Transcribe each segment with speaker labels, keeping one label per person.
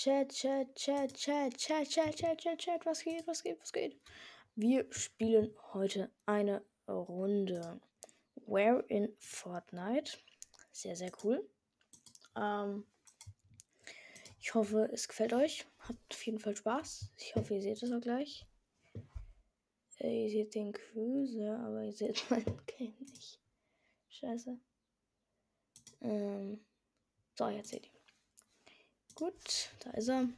Speaker 1: Chat, Chat, Chat, Chat, Chat, Chat, Chat, Chat, Chat. Was geht, was geht, was geht? Wir spielen heute eine Runde. Where in Fortnite. Sehr, sehr cool. Ähm, ich hoffe, es gefällt euch. Habt auf jeden Fall Spaß. Ich hoffe, ihr seht es auch gleich. Äh, ihr seht den Cruiser, aber ihr seht meinen Game nicht. Scheiße. Ähm, so, jetzt seht ihr. Gut, da ist er.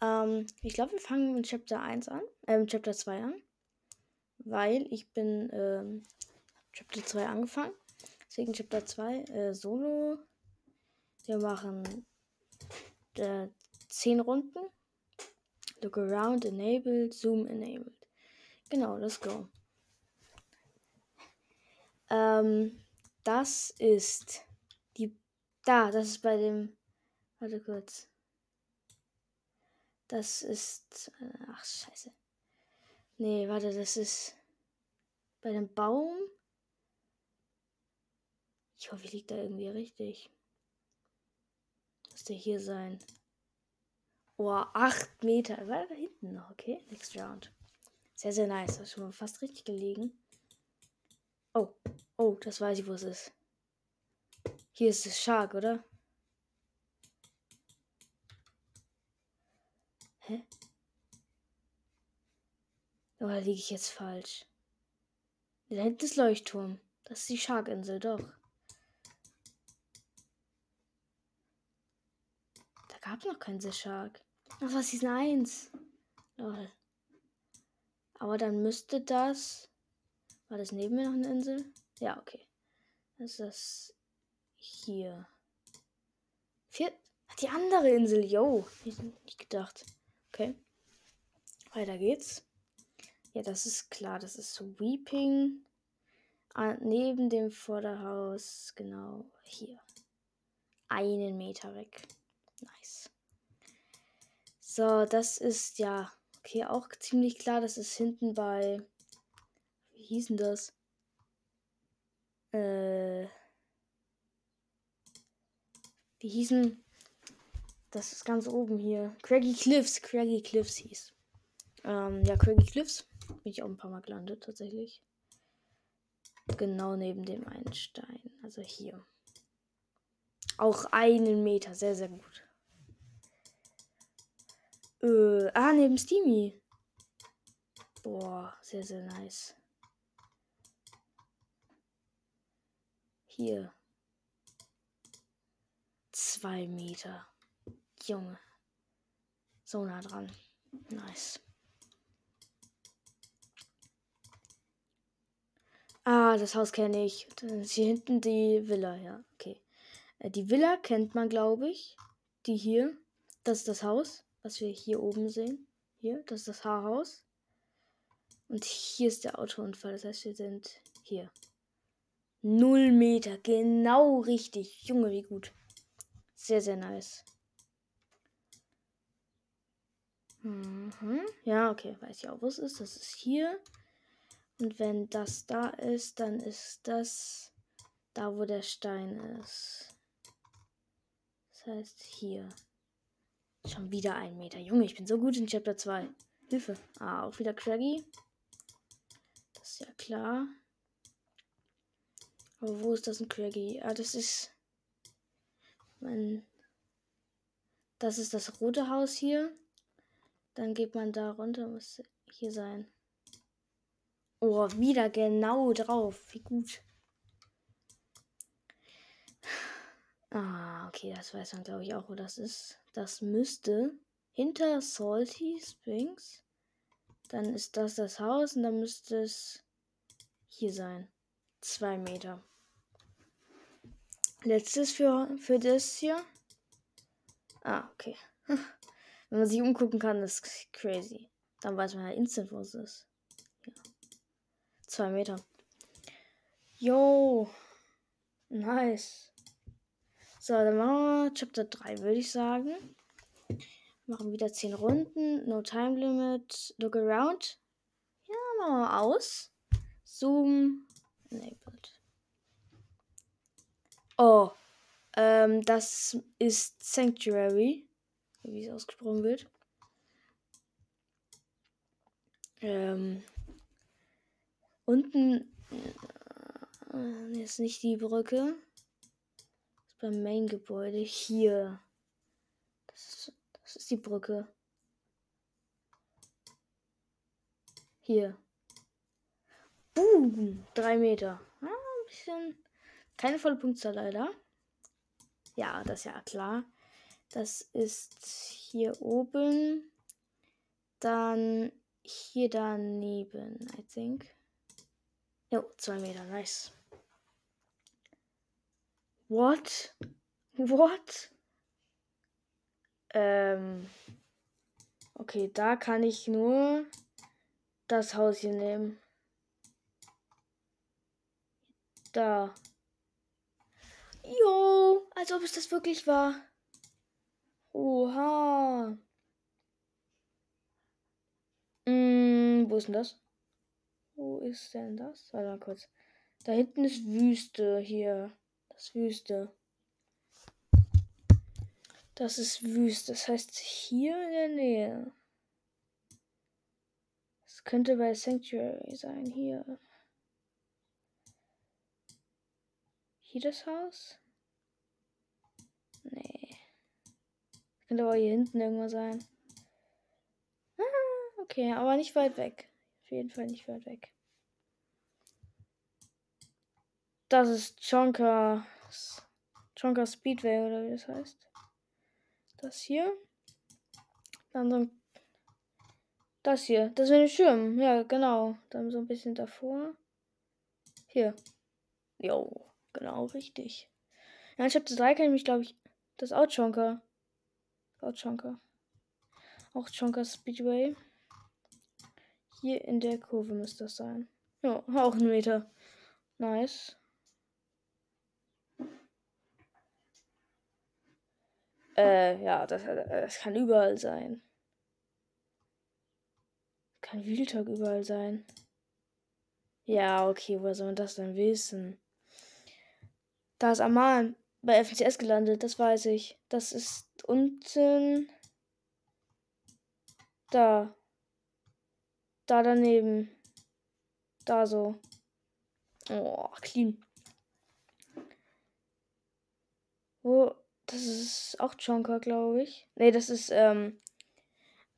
Speaker 1: Ähm, ich glaube, wir fangen mit Chapter 1 an, äh, Chapter 2 an. Weil ich bin, ähm, Chapter 2 angefangen. Deswegen Chapter 2 äh, Solo. Wir machen äh, 10 Runden. Look around, enabled, zoom enabled. Genau, let's go. Ähm, das ist die. Da, das ist bei dem. Warte kurz. Das ist. Äh, ach, scheiße. Nee, warte, das ist. Bei dem Baum. Ich hoffe, ich liege da irgendwie richtig. Müsste hier sein. Oh, 8 Meter. War da hinten noch, okay? Next round. Sehr, sehr nice. Das ist schon mal fast richtig gelegen. Oh, oh, das weiß ich, wo es ist. Hier ist das Shark, oder? Hä? Oder liege ich jetzt falsch? Da hinten ist Leuchtturm. Das ist die Sharkinsel, doch. Da gab es noch keinen The Shark. Ach, was ist ein 1? Lol. Aber dann müsste das. War das neben mir noch eine Insel? Ja, okay. Das ist das hier. Vier. Die andere Insel, yo. Nicht gedacht. Okay. Weiter geht's. Ja, das ist klar. Das ist Weeping. Ah, neben dem Vorderhaus. Genau hier. Einen Meter weg. Nice. So, das ist ja. Okay, auch ziemlich klar. Das ist hinten bei. Wie hieß denn das? Äh. Wie hießen. Das ist ganz oben hier. Craggy Cliffs. Craggy Cliffs hieß. Ähm, ja, Craggy Cliffs. Bin ich auch ein paar Mal gelandet, tatsächlich. Genau neben dem einen Stein. Also hier. Auch einen Meter. Sehr, sehr gut. Äh, ah, neben Steamy. Boah, sehr, sehr nice. Hier. Zwei Meter. Junge. So nah dran. Nice. Ah, das Haus kenne ich. Das ist hier hinten die Villa, ja. Okay. Äh, die Villa kennt man, glaube ich. Die hier. Das ist das Haus, was wir hier oben sehen. Hier, das ist das Haarhaus. Und hier ist der Autounfall. Das heißt, wir sind hier. Null Meter. Genau richtig. Junge, wie gut. Sehr, sehr nice. Mhm. Ja, okay. Weiß ich auch, wo es ist. Das ist hier. Und wenn das da ist, dann ist das da, wo der Stein ist. Das heißt hier. Schon wieder ein Meter. Junge, ich bin so gut in Chapter 2. Hilfe. Ah, auch wieder Craggy. Das ist ja klar. Aber wo ist das ein Craggy? Ah, das ist. Mein. Das ist das rote Haus hier. Dann geht man da runter. Muss hier sein. Oh, wieder genau drauf. Wie gut. Ah, okay, das weiß man, glaube ich, auch, wo das ist. Das müsste hinter Salty Springs. Dann ist das das Haus und dann müsste es hier sein. Zwei Meter. Letztes für, für das hier. Ah, okay. Wenn man sich umgucken kann, ist crazy. Dann weiß man ja instant, wo es ist. Ja. Zwei Meter. Yo. Nice. So, dann machen wir Chapter 3, würde ich sagen. Machen wieder 10 Runden. No Time Limit. Look around. Ja, machen wir aus. Zoom. Enabled. Oh. Ähm, das ist Sanctuary. Wie es ausgesprochen wird. Ähm, unten äh, ist nicht die Brücke. Das ist beim Main-Gebäude. Hier. Das ist, das ist die Brücke. Hier. Boom! Drei Meter. Ah, ein bisschen. Keine volle Punktzahl leider. Ja, das ist ja klar. Das ist hier oben. Dann hier daneben, I think. Jo, zwei Meter, nice. What? What? Ähm. Okay, da kann ich nur das Haus hier nehmen. Da. Jo, als ob es das wirklich war. Oha. Hm, wo ist denn das? Wo ist denn das? Warte mal kurz. Da hinten ist Wüste hier. Das Wüste. Das ist Wüste. Das heißt hier in der Nähe. Das könnte bei Sanctuary sein. Hier. Hier das Haus? Nee. Könnte aber hier hinten irgendwo sein. Ah, okay, aber nicht weit weg. Auf jeden Fall nicht weit weg. Das ist Chonka. Chonka Speedway oder wie das heißt. Das hier. Dann so ein. Das hier. Das ist ein Schirm. Ja, genau. Dann so ein bisschen davor. Hier. Jo. Genau, richtig. Ja, ich habe das 3 kann ich mich, glaube ich. Das Outchonker. Outchonker. Auch Chonker Speedway. Hier in der Kurve müsste das sein. Ja, auch ein Meter. Nice. Äh, ja, das, das kann überall sein. Kann Wildtag überall sein. Ja, okay, woher soll man das denn wissen? Da ist Amal bei FCS gelandet, das weiß ich. Das ist unten. Da. Da daneben. Da so. Oh, clean. Wo? Das ist auch Chonka, glaube ich. Ne, das ist, ähm,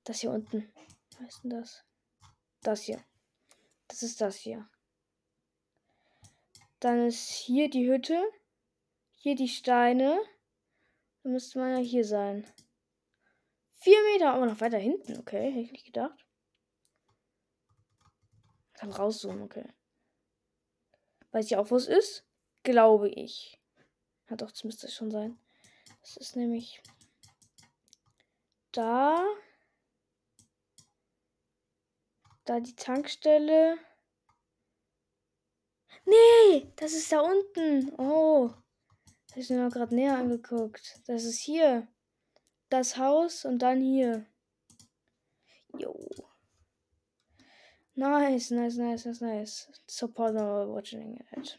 Speaker 1: das hier unten. Was heißt denn das? Das hier. Das ist das hier. Dann ist hier die Hütte. Hier die Steine. Dann müsste man ja hier sein. Vier Meter, aber noch weiter hinten. Okay, hätte ich nicht gedacht. Kann rauszoomen, okay. Weiß ich auch, wo es ist? Glaube ich. Ja, doch, das müsste schon sein. Das ist nämlich da. Da die Tankstelle. Nee, das ist da unten. Oh. Das habe ich mir gerade näher angeguckt. Das ist hier. Das Haus und dann hier. Jo. Nice, nice, nice, nice, nice. Support my watching it.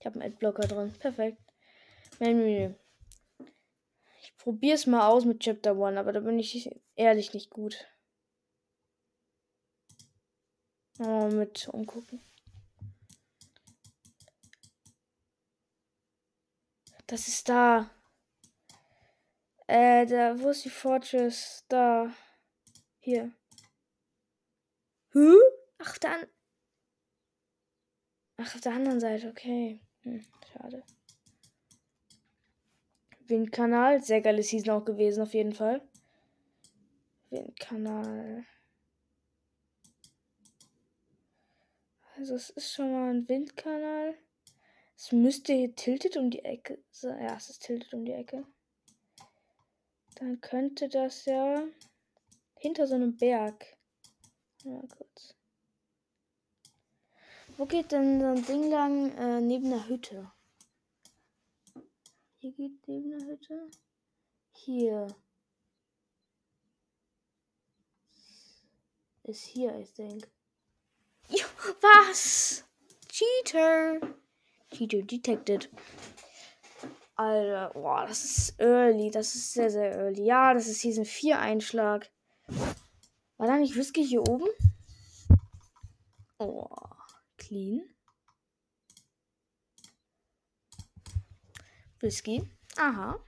Speaker 1: Ich habe einen Adblocker drin. Perfekt. Menü. Ich probiere es mal aus mit Chapter 1, aber da bin ich ehrlich nicht gut. Oh, mit umgucken. Das ist da. Äh, da, wo ist die Fortress? Da. Hier. Hä? Ach, dann. Ach, auf der anderen Seite, okay. Hm, schade. Windkanal, sehr geile Season auch gewesen, auf jeden Fall. Windkanal. Also es ist schon mal ein Windkanal. Es müsste hier tiltet um die Ecke sein. Ja, es ist tiltet um die Ecke. Dann könnte das ja hinter so einem Berg. Mal kurz. Wo geht denn so ein Ding lang äh, neben der Hütte? Hier geht neben der Hütte. Hier. Ist hier, I think. Jo, was? Cheater. Cheater detected. Alter, boah, das ist early. Das ist sehr, sehr early. Ja, das ist Season 4 Einschlag. War da nicht Whisky hier oben? Oh, clean. Whisky. Aha.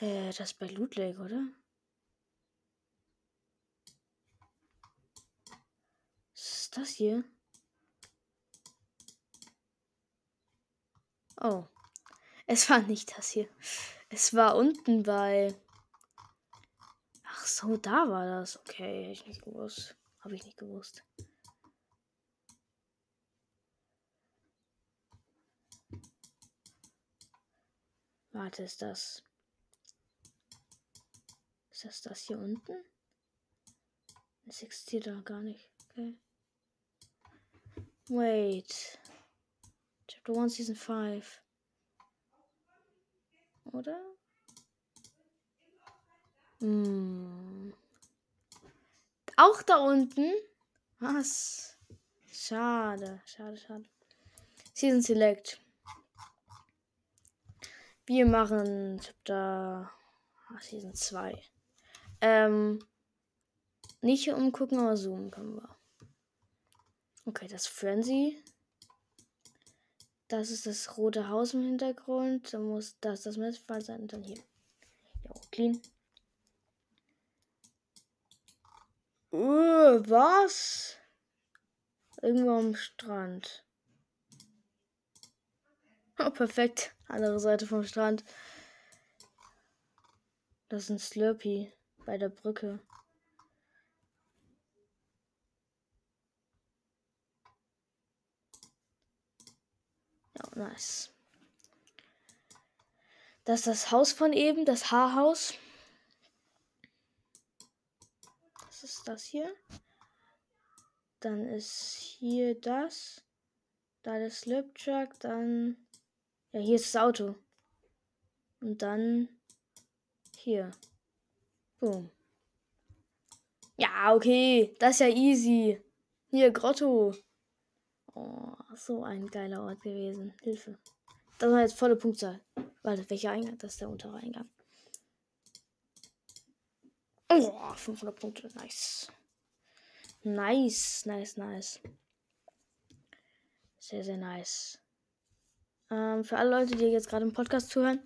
Speaker 1: Äh, das ist bei Loot Lake, oder? Was ist das hier? Oh. Es war nicht das hier. Es war unten bei. Ach so, da war das. Okay, ich nicht gewusst. Habe ich nicht gewusst. Warte, ist das. Ist das das hier unten? Es existiert da gar nicht. Okay. Wait. 1, Season 5. Oder? Hm. Auch da unten? Was? Schade, schade, schade. Season Select. Wir machen Chapter ah, Season 2. Ähm, nicht hier umgucken, aber zoomen können wir. Okay, das Frenzy. Das ist das rote Haus im Hintergrund. Da muss das das Messfall sein und dann hier. Ja, clean. Uh, was? Irgendwo am Strand. Oh, perfekt. Andere Seite vom Strand. Das ist ein Slurpee bei der Brücke. Nice. Das ist das Haus von eben, das Haarhaus. Das ist das hier. Dann ist hier das. Da der Slip Truck, dann. Ja, hier ist das Auto. Und dann hier. Boom. Ja, okay. Das ist ja easy. Hier, Grotto. Oh, so ein geiler Ort gewesen. Hilfe. Das war jetzt volle Punktzahl. Warte, welcher Eingang? Das ist der untere Eingang. Oh, 500 Punkte. Nice. Nice, nice, nice. Sehr, sehr nice. Ähm, für alle Leute, die jetzt gerade im Podcast zuhören,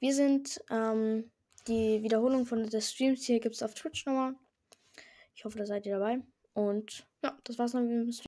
Speaker 1: wir sind ähm, die Wiederholung von der Streams hier gibt es auf Twitch nochmal. Ich hoffe, da seid ihr dabei. Und ja, das war's dann mit dem Stream.